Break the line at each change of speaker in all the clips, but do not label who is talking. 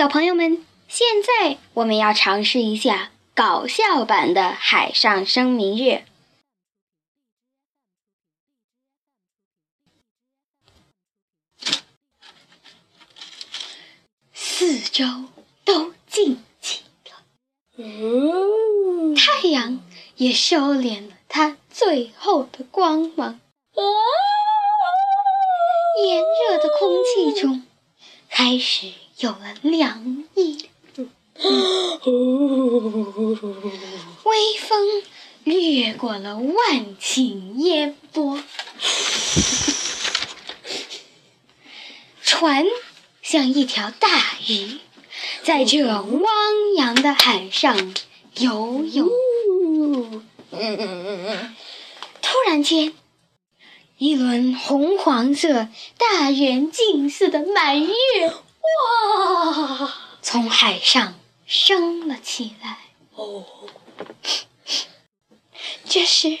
小朋友们，现在我们要尝试一下搞笑版的海上生明月。四周都静起了，太阳也收敛了它最后的光芒。炎热的空气中开始有了凉意，微风掠过了万顷烟波，船像一条大鱼，在这汪洋的海上游泳。突然间。一轮红黄色、大圆镜似的满月，哇，从海上升了起来。哦，这时，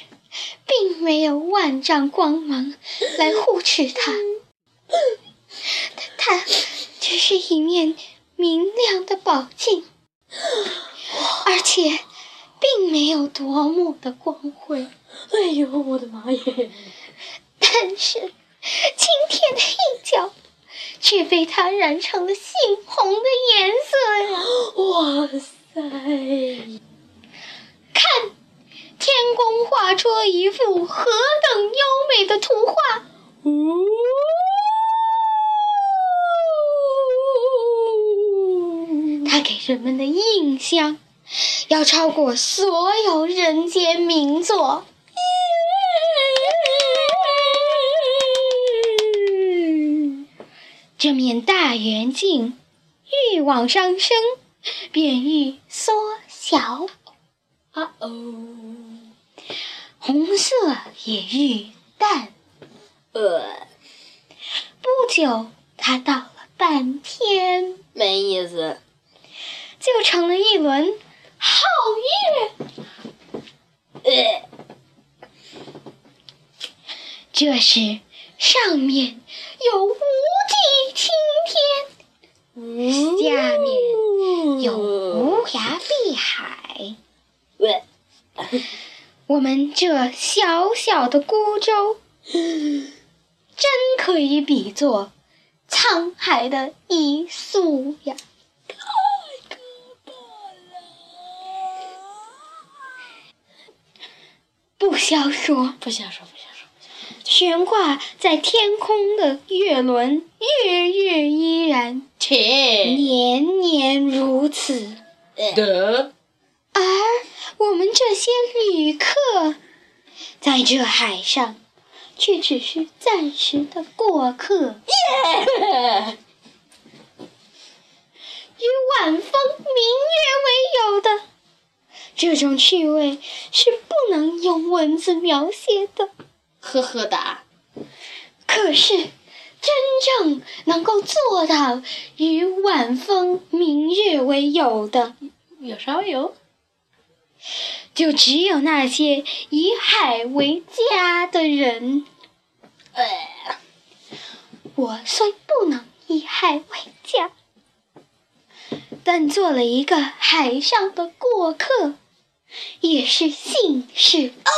并没有万丈光芒来护持它，它只是一面明亮的宝镜，而且并没有夺目的光辉。
哎呦，我的妈耶！
但是，今天的一角却被它染成了杏红的颜色呀！
哇塞！
看，天宫画出了一幅何等优美的图画！呜！它给人们的印象要超过所有人间名作。这面大圆镜愈往上升，便愈缩小。啊哦，红色也愈淡。呃，不久，它到了半天，
没意思，
就成了一轮皓月。呃，这时上面有无。青天，下面有无涯碧海。我们这小小的孤舟，真可以比作沧海的一粟呀！
太可怕了！
不消说，
不消说，不消。
悬挂在天空的月轮，月月依然，
且
年年如此。
的，
而我们这些旅客，在这海上，却只是暂时的过客。
耶！
与晚风明月为友的这种趣味，是不能用文字描写的。
呵呵哒，
可是真正能够做到与晚风明月为友的，
有啥为友？
就只有那些以海为家的人。呃，我虽不能以海为家，但做了一个海上的过客，也是幸事。
哦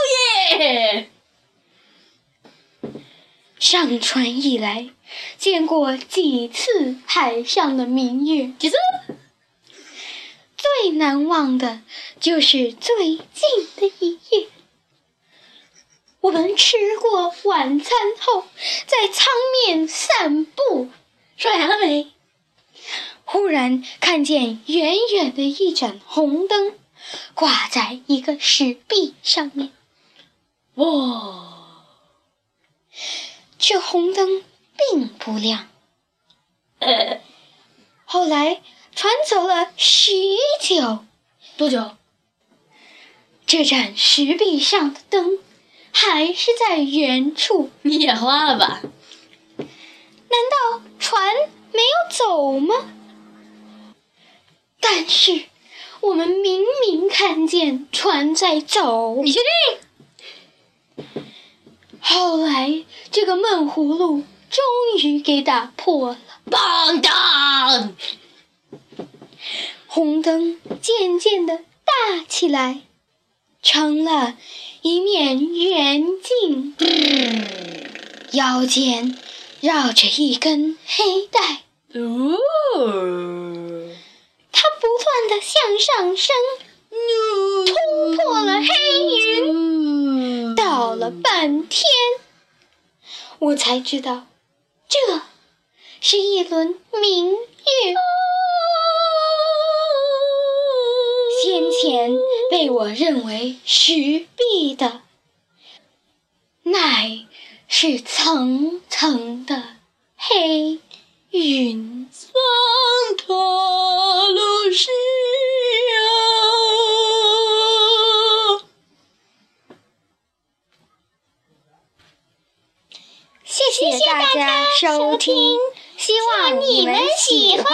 耶！
上船以来，见过几次海上的明月？
几次？
最难忘的就是最近的一夜。我们吃过晚餐后，在舱面散步，
刷牙了没？
忽然看见远远的一盏红灯挂在一个石壁上面。哇！这红灯并不亮。呃后来船走了许久，
多久？
这盏石壁上的灯还是在原处。
你眼花了吧？
难道船没有走吗？但是我们明明看见船在走。
你确定？
后来，这个闷葫芦终于给打破了。
棒当！
起来，成了一面圆镜，腰间绕着一根黑带。
哦，
它不断的向上升，突破了黑云，到了半天，我才知道，这是一轮明月。先前被我认为石壁的，乃是层层的黑云。
桑塔露西。
谢谢大家收听，希望你们喜欢。